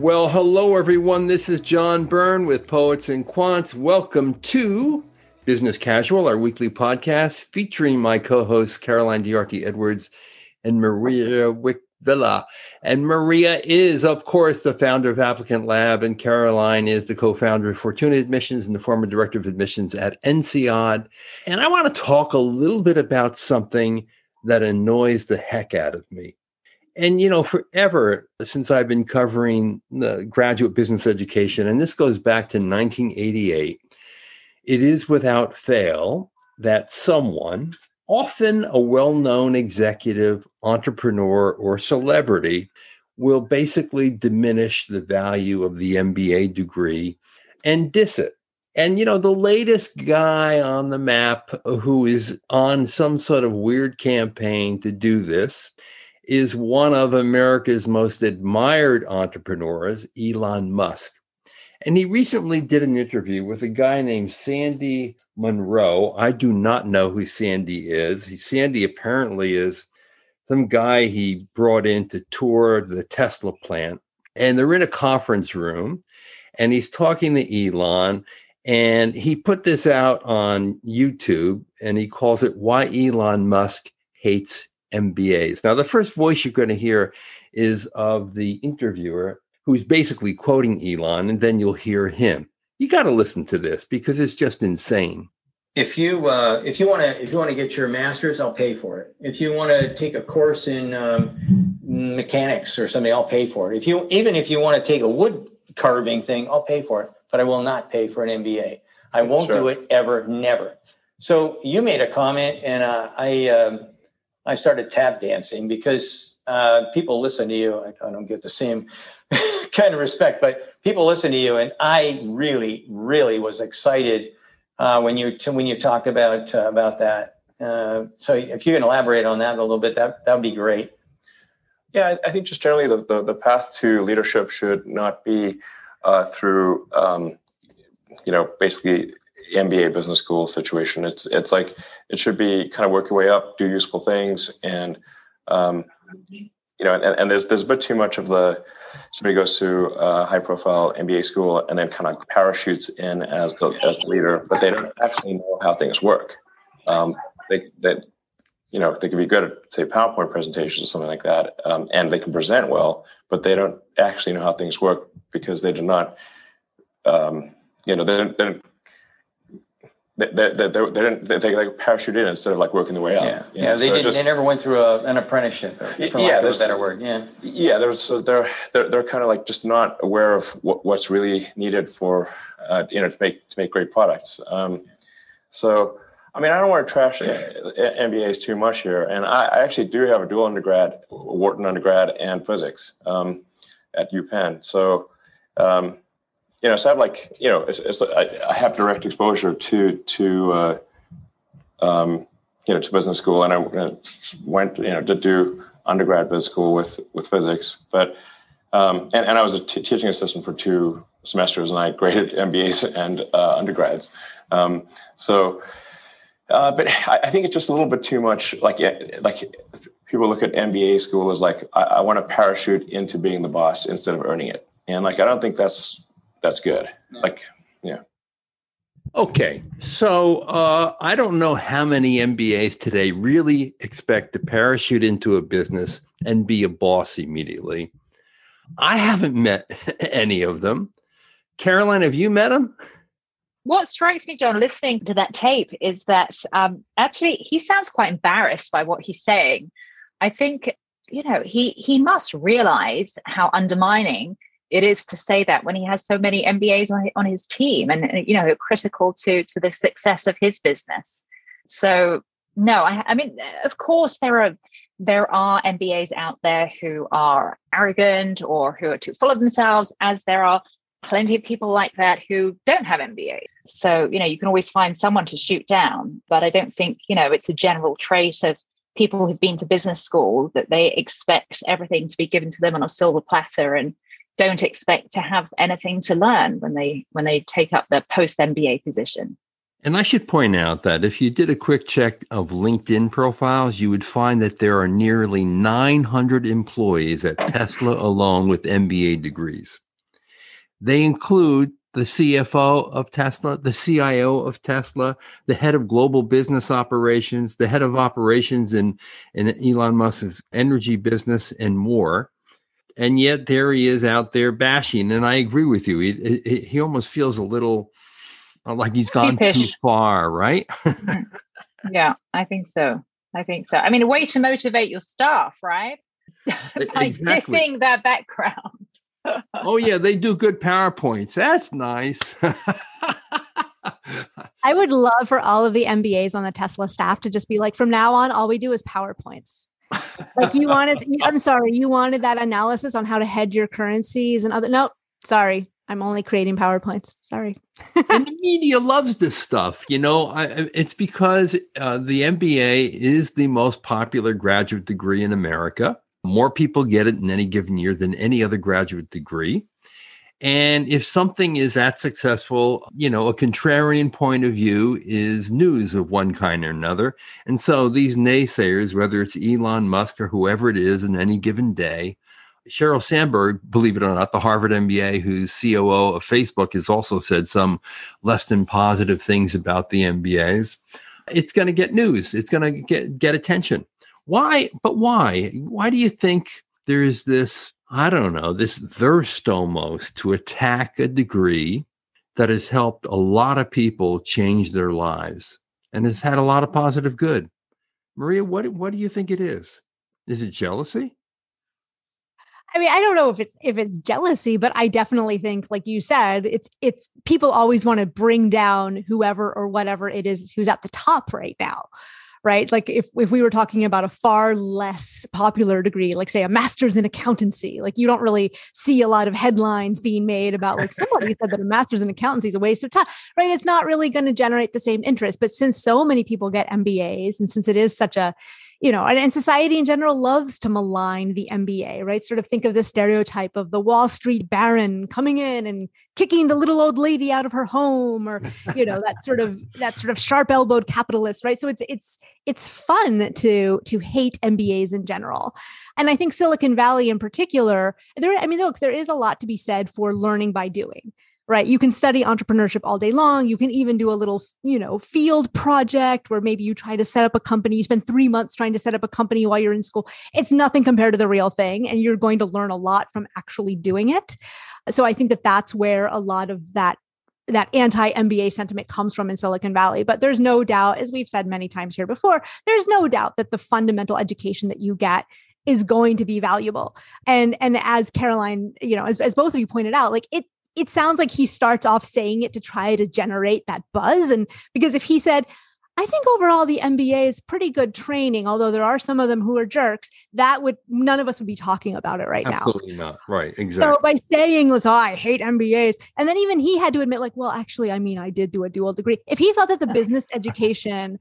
Well, hello, everyone. This is John Byrne with Poets and Quants. Welcome to Business Casual, our weekly podcast featuring my co hosts, Caroline Diarte Edwards and Maria Wich-Vila. And Maria is, of course, the founder of ApplicantLab, and Caroline is the co founder of Fortuna Admissions and the former director of admissions at INSEAD. And I want to talk a little bit about something that annoys the heck out of me and you know forever since i've been covering the graduate business education and this goes back to 1988 it is without fail that someone often a well-known executive entrepreneur or celebrity will basically diminish the value of the mba degree and diss it. And you know the latest guy on the map who is on some sort of weird campaign to do this is one of America's most admired entrepreneurs, Elon Musk. And he recently did an interview with a guy named Sandy Munro. I do not know who Sandy is. He, Sandy apparently is some guy he brought in to tour the Tesla plant. And they're in a conference room and he's talking to Elon. And he put this out on YouTube and he calls it Why Elon Musk Hates MBAs. Now, the first voice you're going to hear is of the interviewer who's basically quoting Elon, and then you'll hear him. You got to listen to this because it's just insane. If you uh, if you want to if you want to get your master's, I'll pay for it. If you want to take a course in um, mechanics or something, I'll pay for it. If you even if you want to take a wood carving thing, I'll pay for it. But I will not pay for an MBA. I won't sure. do it ever, never. So you made a comment, and uh, I um, I started tap dancing because uh, people listen to you. I, I don't get the same kind of respect, but people listen to you, and I really, really was excited uh, when you when you talked about uh, about that. Uh, so if you can elaborate on that a little bit, that that would be great. Yeah, I think just generally the, the, the path to leadership should not be uh, through, um, you know, basically MBA business school situation. It's it's like it should be kind of work your way up, do useful things, and um, you know, and, and, there's there's a bit too much of the somebody goes to a high profile MBA school and then kind of parachutes in as the as the leader, but they don't actually know how things work. Um, they that you know they can be good at say PowerPoint presentations or something like that, um, and they can present well, but they don't actually know how things work because they do not. Um, you know, they, don't, they they, they, they, didn't they, they like parachute in instead of like working their way out. Yeah, yeah. They so didn't. Just, they never went through a, an apprenticeship. For yeah, lack of a better word. Yeah. Yeah, they're so they're they're, they're kind of like just not aware of what, what's really needed for uh, you know to make to make great products. Um, so I mean, I don't want to trash MBAs too much here, and I, I actually do have a dual undergrad, Wharton undergrad, and physics um, at UPenn. So. Um, you know, so I have like, you know, it's, it's, I, I, have direct exposure to to uh, um, you know to business school, and I went, you know, to do undergrad business school with with physics, but um, and, and I was a t- teaching assistant for two semesters, and I graded MBAs and uh, undergrads. Um, so, uh, but I, I, think it's just a little bit too much. Like, like people look at MBA school as like I, I want to parachute into being the boss instead of earning it, and like I don't think that's that's good. Like, yeah. Okay, so uh, I don't know how many MBAs today really expect to parachute into a business and be a boss immediately. I haven't met any of them. Caroline, have you met them? What strikes me, John, listening to that tape is that um, actually he sounds quite embarrassed by what he's saying. I think you know he he must realize how undermining it is to say that when he has so many MBAs on, on his team and you know critical to to the success of his business. So no, I, I mean, of course there are there are MBAs out there who are arrogant or who are too full of themselves, as there are plenty of people like that who don't have MBAs. So, you know, you can always find someone to shoot down, but I don't think, you know, it's a general trait of people who've been to business school that they expect everything to be given to them on a silver platter and don't expect to have anything to learn when they when they take up their post MBA position. And I should point out that if you did a quick check of LinkedIn profiles, you would find that there are nearly 900 employees at Tesla alone with MBA degrees. They include the CFO of Tesla, the CIO of Tesla, the head of global business operations, the head of operations in, in Elon Musk's energy business, and more. And yet there he is out there bashing. And I agree with you. He, he, he almost feels a little uh, like he's gone too far, right? Mm. yeah, I think so. I think so. I mean, a way to motivate your staff, right? By exactly. dissing their background oh yeah, they do good PowerPoints. That's nice. I would love for all of the MBAs on the Tesla staff to just be like, from now on, all we do is PowerPoints. Like you wanted, I'm sorry, you wanted that analysis on how to hedge your currencies and other. Nope, sorry, I'm only creating PowerPoints. Sorry. and the media loves this stuff. You know, I, it's because uh, the MBA is the most popular graduate degree in America. More people get it in any given year than any other graduate degree. And if something is that successful, you know, a contrarian point of view is news of one kind or another. And so these naysayers, whether it's Elon Musk or whoever it is in any given day, Sheryl Sandberg, believe it or not, the Harvard MBA, who's COO of Facebook, has also said some less than positive things about the MBAs. It's going to get news. It's going to get get attention. Why? But why? Why do you think there's this, I don't know, this thirst almost to attack a degree that has helped a lot of people change their lives and has had a lot of positive good? Maria, what, what do you think it is? Is it jealousy? I mean, I don't know if it's if it's jealousy, but I definitely think, like you said, it's it's people always want to bring down whoever or whatever it is who's at the top right now right? Like if, if we were talking about a far less popular degree, like say a master's in accountancy, like you don't really see a lot of headlines being made about like somebody said that a master's in accountancy is a waste of time, right? It's not really going to generate the same interest. But since so many people get MBAs and since it is such a you know, and, and, society in general loves to malign the MBA, right? Sort of think of the stereotype of the Wall Street baron coming in and kicking the little old lady out of her home, or you know, that sort of that sort of sharp elbowed capitalist, right? So it's it's it's fun to to hate MBAs in general, and I think Silicon Valley in particular. There, I mean, look, there is a lot to be said for learning by doing right? You can study entrepreneurship all day long. You can even do a little, you know, field project where maybe you try to set up a company. You spend three months trying to set up a company while you're in school. It's nothing compared to the real thing. And you're going to learn a lot from actually doing it. So I think that that's where a lot of that that anti MBA sentiment comes from in Silicon Valley. But there's no doubt, as we've said many times here before, there's no doubt that the fundamental education that you get is going to be valuable. And and as Caroline, you know, as, as both of you pointed out, like it it sounds like he starts off saying it to try to generate that buzz. And because if he said, I think overall the MBA is pretty good training, although there are some of them who are jerks. That would none of us would be talking about it right Absolutely now. Absolutely not. Right. Exactly. So by saying, "Let's, "Oh, I hate MBAs," and then even he had to admit, like, "Well, actually, I mean, I did do a dual degree." If he thought that the business education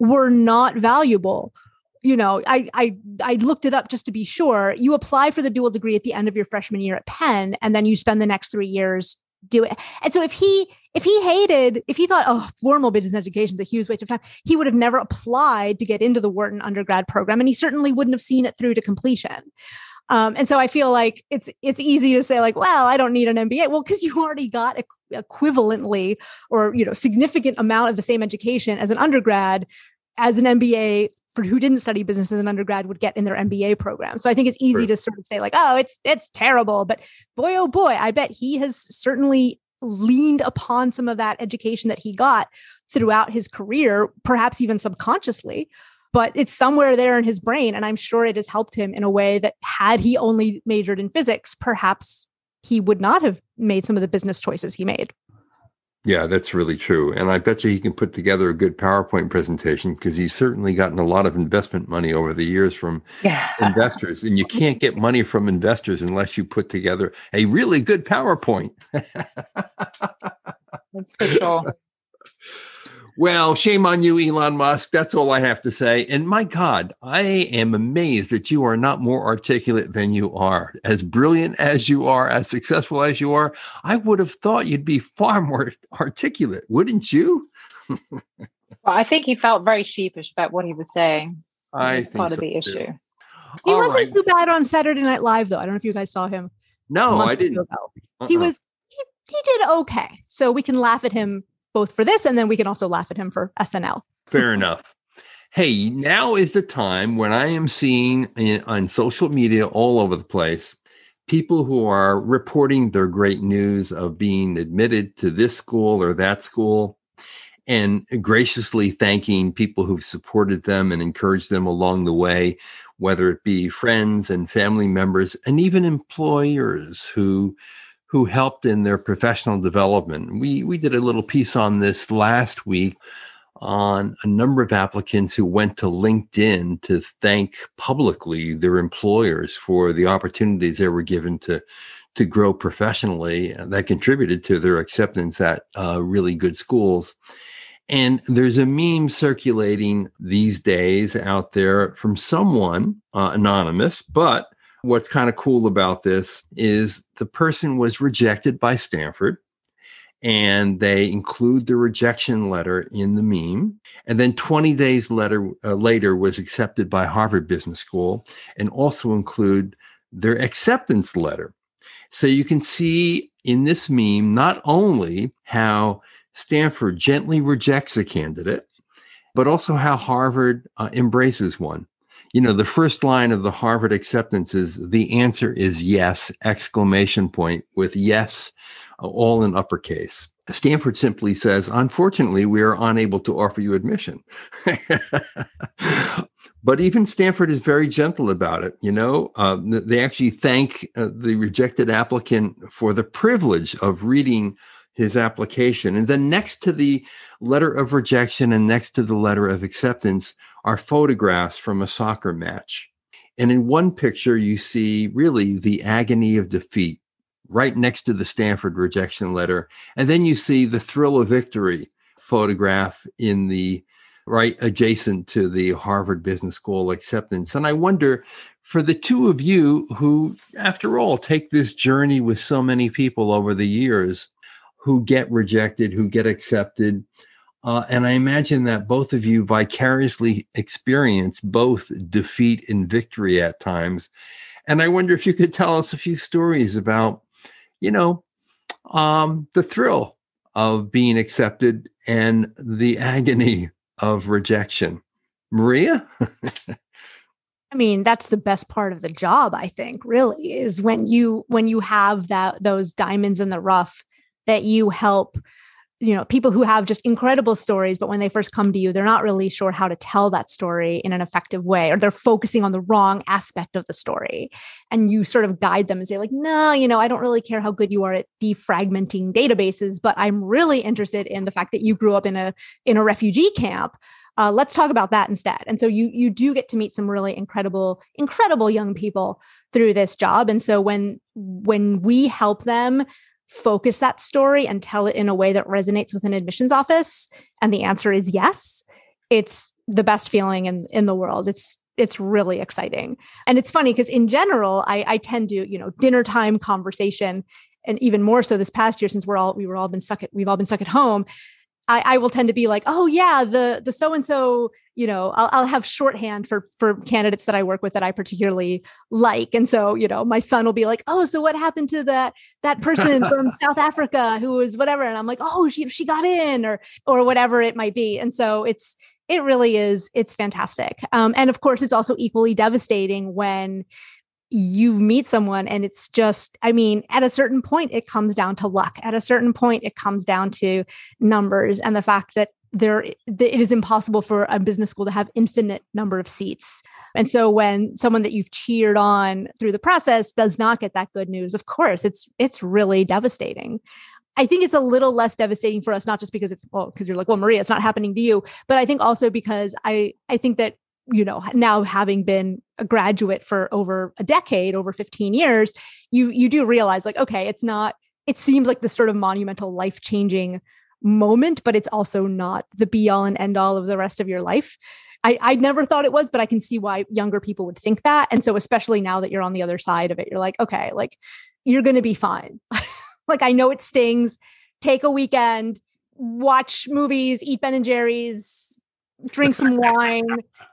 were not valuable, you know, I I I looked it up just to be sure. You apply for the dual degree at the end of your freshman year at Penn, and then you spend the next three years do it. And so if he if he hated, if he thought, oh, formal business education is a huge waste of time, he would have never applied to get into the Wharton undergrad program, and he certainly wouldn't have seen it through to completion. Um, and so I feel like it's it's easy to say like, well, I don't need an MBA. Well, because you already got equivalently or you know significant amount of the same education as an undergrad as an MBA for who didn't study business as an undergrad would get in their MBA program. So I think it's easy right. to sort of say like, oh, it's it's terrible, but boy oh boy, I bet he has certainly leaned upon some of that education that he got throughout his career, perhaps even subconsciously, but it's somewhere there in his brain and I'm sure it has helped him in a way that had he only majored in physics, perhaps he would not have made some of the business choices he made. Yeah, that's really true. And I bet you he can put together a good PowerPoint presentation because he's certainly gotten a lot of investment money over the years from yeah. investors. And you can't get money from investors unless you put together a really good PowerPoint. that's for sure. Well, shame on you, Elon Musk. That's all I have to say. And my God, I am amazed that you are not more articulate than you are. As brilliant as you are, as successful as you are, I would have thought you'd be far more articulate, wouldn't you? well, I think he felt very sheepish about what he was saying. I think part so of the too. issue. He all wasn't right. too bad on Saturday Night Live, though. I don't know if you guys saw him. No, I didn't. Uh-uh. He was he did okay. So we can laugh at him both for this and then we can also laugh at him for SNL. Fair enough. Hey, now is the time when I am seeing in, on social media all over the place people who are reporting their great news of being admitted to this school or that school and graciously thanking people who've supported them and encouraged them along the way, whether it be friends and family members and even employers who who helped in their professional development. We we did a little piece on this last week on a number of applicants who went to LinkedIn to thank publicly their employers for the opportunities they were given to to grow professionally that contributed to their acceptance at uh, really good schools. And there's a meme circulating these days out there from someone uh, anonymous, but what's kind of cool about this is the person was rejected by Stanford and they include the rejection letter in the meme. And then 20 days later, uh, later was accepted by Harvard Business School and also include their acceptance letter. So you can see in this meme not only how Stanford gently rejects a candidate, but also how Harvard uh, embraces one. You know, the first line of the Harvard acceptance is the answer is yes, exclamation point with yes all in uppercase. Stanford simply says, unfortunately, we are unable to offer you admission. but even Stanford is very gentle about it. You know, uh, they actually thank uh, the rejected applicant for the privilege of reading his application. And then next to the letter of rejection and next to the letter of acceptance are photographs from a soccer match. And in one picture, you see really the agony of defeat right next to the Stanford rejection letter. And then you see the thrill of victory photograph in the right adjacent to the Harvard Business School acceptance. And I wonder for the two of you who, after all, take this journey with so many people over the years who get rejected, who get accepted. Uh, and I imagine that both of you vicariously experience both defeat and victory at times. And I wonder if you could tell us a few stories about you know, um, the thrill of being accepted and the agony of rejection. Maria? I mean, that's the best part of the job, I think, really, is when you when you have that those diamonds in the rough that you help you know people who have just incredible stories but when they first come to you they're not really sure how to tell that story in an effective way or they're focusing on the wrong aspect of the story. And you sort of guide them and say like no you know i don't really care how good you are at defragmenting databases but i'm really interested in the fact that you grew up in a in a refugee camp. Uh, let's talk about that instead. And so you you do get to meet some really incredible incredible young people through this job. And so when when we help them focus that story and tell it in a way that resonates with an admissions office? And the answer is yes. It's the best feeling in in the world. It's it's really exciting. And it's funny because in general I, I tend to you know dinner time conversation and even more so this past year since we're all we were all been stuck at we've all been stuck at home I, I will tend to be like, oh yeah, the the so and so, you know, I'll, I'll have shorthand for for candidates that I work with that I particularly like, and so you know, my son will be like, oh, so what happened to that that person from South Africa who was whatever, and I'm like, oh, she she got in, or or whatever it might be, and so it's it really is it's fantastic, um, and of course, it's also equally devastating when you meet someone and it's just i mean at a certain point it comes down to luck. At a certain point it comes down to numbers and the fact that there it is impossible for a business school to have infinite number of seats. And so when someone that you've cheered on through the process does not get that good news of course it's it's really devastating. I think it's a little less devastating for us, not just because it's well, because you're like, well, Maria, it's not happening to you, but I think also because I I think that you know now having been a graduate for over a decade over 15 years you you do realize like okay it's not it seems like this sort of monumental life changing moment but it's also not the be all and end all of the rest of your life I, I never thought it was, but I can see why younger people would think that. And so, especially now that you're on the other side of it, you're like, okay, like you're going to be fine. like, I know it stings. Take a weekend, watch movies, eat Ben and Jerry's, drink some wine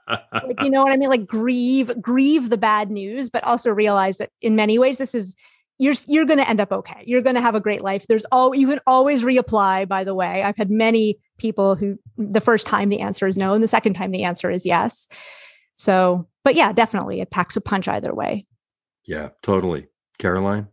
like you know what i mean like grieve grieve the bad news but also realize that in many ways this is you're you're going to end up okay. You're going to have a great life. There's all you can always reapply. By the way, I've had many people who the first time the answer is no, and the second time the answer is yes. So, but yeah, definitely, it packs a punch either way. Yeah, totally. Caroline.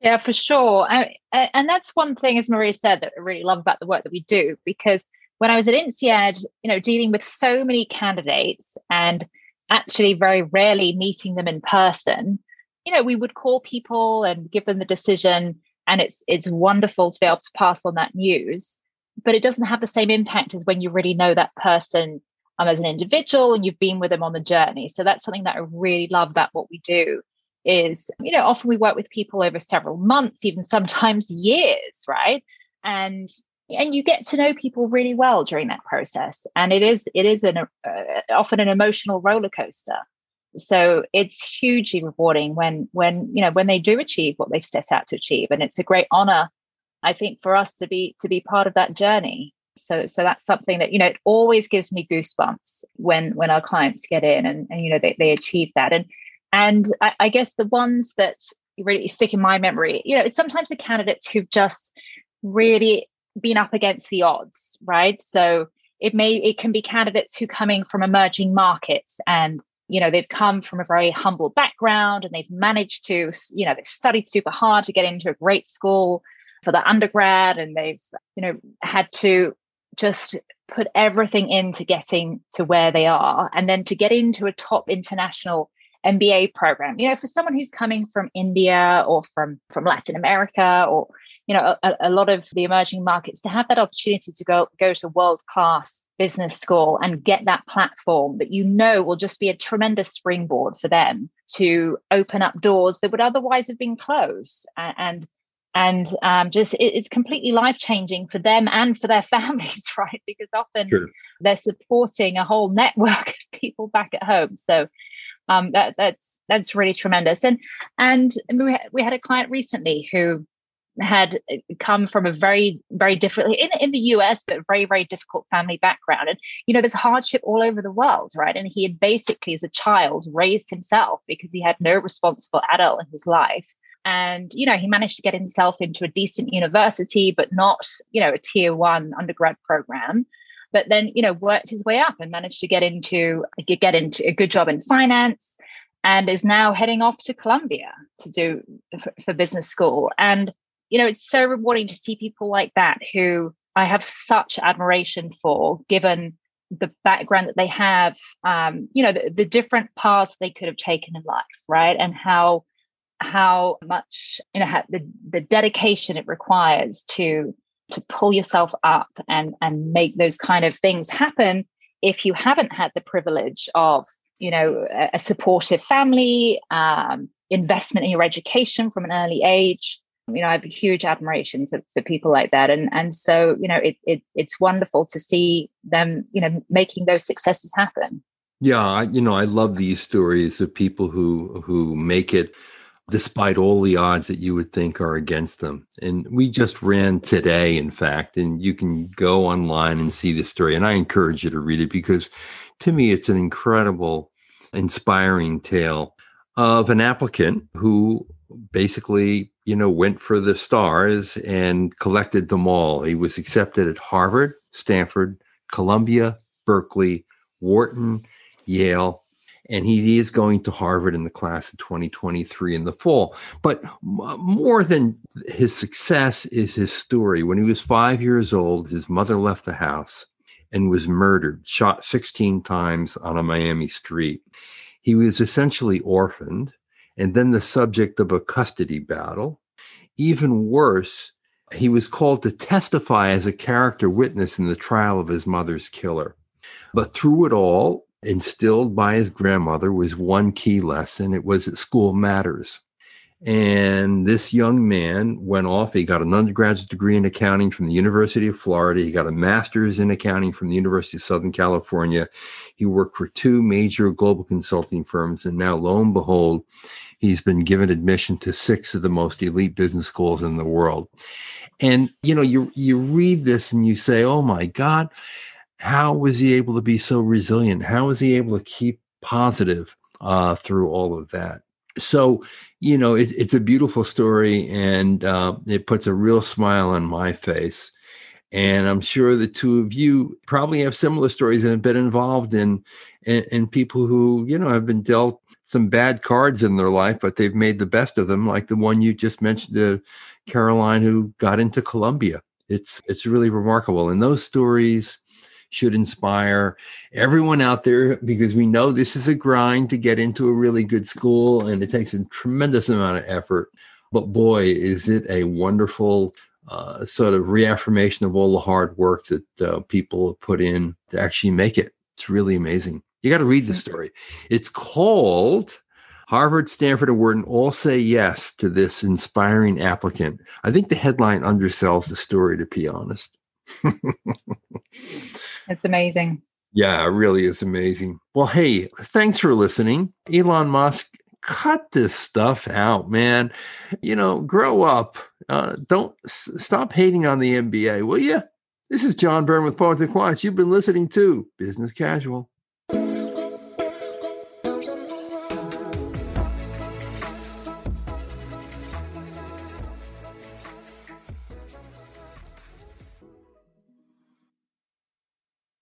Yeah, for sure. I, and that's one thing, as Maria said, that I really love about the work that we do. Because when I was at INSEAD, you know, dealing with so many candidates and actually very rarely meeting them in person, you know, we would call people and give them the decision, and it's it's wonderful to be able to pass on that news. But it doesn't have the same impact as when you really know that person um, as an individual and you've been with them on the journey. So that's something that I really love about what we do. Is you know often we work with people over several months, even sometimes years, right? And and you get to know people really well during that process. And it is it is an uh, often an emotional roller coaster. So it's hugely rewarding when when you know when they do achieve what they've set out to achieve. And it's a great honor i think for us to be to be part of that journey. So so that's something that you know it always gives me goosebumps when when our clients get in and, and you know they, they achieve that. And and I, I guess the ones that really stick in my memory you know it's sometimes the candidates who've just really been up against the odds right? So it may it can be candidates who coming from emerging markets and you know they've come from a very humble background and they've managed to you know they've studied super hard to get into a great school for the undergrad and they've you know had to just put everything into getting to where they are. And then to get into a top international MBA program. You know for someone who's coming from India or from from Latin America or you know a, a lot of the emerging markets to have that opportunity to go go to world class business school and get that platform that you know will just be a tremendous springboard for them to open up doors that would otherwise have been closed. And and um, just it, it's completely life changing for them and for their families right? Because often sure. they're supporting a whole network of people back at home. So um, that that's that's really tremendous. And and we, we had a client recently who had uh, come from a very very different in, in the us but very very difficult family background. And you know there's hardship all over the world right? And he had basically as a child raised himself because he had no responsible adult in his life. And you know he managed to get himself into a decent university but not you know a tier one undergrad program but then you know worked his way up and managed to get into get into a good job in finance and is now heading off to Columbia to do for, for business school and you know, it's so rewarding to see people like that who I have such admiration for, given the background that they have, um, you know, the, the different paths they could have taken in life, right? And how how much you know the the dedication it requires to to pull yourself up and and make those kind of things happen if you haven't had the privilege of you know a, a supportive family um, investment in your education from an early age. You know i have a huge admiration for, for people like that. And and so you know it, it it's wonderful to see them you know making those successes happen. Yeah I, you know i love these stories of people who who make it despite all the odds that you would think are against them and we just ran today in fact and you can go online and see the story and i encourage you to read it because to me it's an incredible inspiring tale of an applicant who basically you know, went for the stars and collected them all. He was accepted at Harvard, Stanford, Columbia, Berkeley, Wharton, Yale, and he is going to Harvard in the class of 2023 in the fall. But more than his success is his story. When he was five years old, his mother left the house and was murdered, shot 16 times on a Miami street. He was essentially orphaned and then the subject of a custody battle. Even worse, he was called to testify as a character witness in the trial of his mother's killer. But through it all, instilled by his grandmother was one key lesson it was that school matters. And this young man went off. He got an undergraduate degree in accounting from the University of Florida. He got a master's in accounting from the University of Southern California. He worked for two major global consulting firms. And now, lo and behold, He's been given admission to six of the most elite business schools in the world. And you know, you you read this and you say, "Oh my God, how was he able to be so resilient? How was he able to keep positive uh, through all of that?" So, you know, it, it's a beautiful story and uh, it puts a real smile on my face. And I'm sure the two of you probably have similar stories and have been involved in, in, in people who, you know, have been dealt some bad cards in their life, but they've made the best of them, like the one you just mentioned to Caroline who got into Columbia. It's it's really remarkable. And those stories should inspire everyone out there because we know this is a grind to get into a really good school and it takes a tremendous amount of effort. But boy, is it a wonderful uh, sort of reaffirmation of all the hard work that uh, people have put in to actually make it. It's really amazing. You got to read the story. It's called Harvard, Stanford, and Wharton all say yes to this inspiring applicant. I think the headline undersells the story, to be honest. it's amazing. Yeah, it really is amazing. Well, hey, thanks for listening. Elon Musk, cut this stuff out, man. You know, grow up. Uh, don't s- stop hating on the MBA, will you? This is John Byrne with and Quants. You've been listening to Business Casual.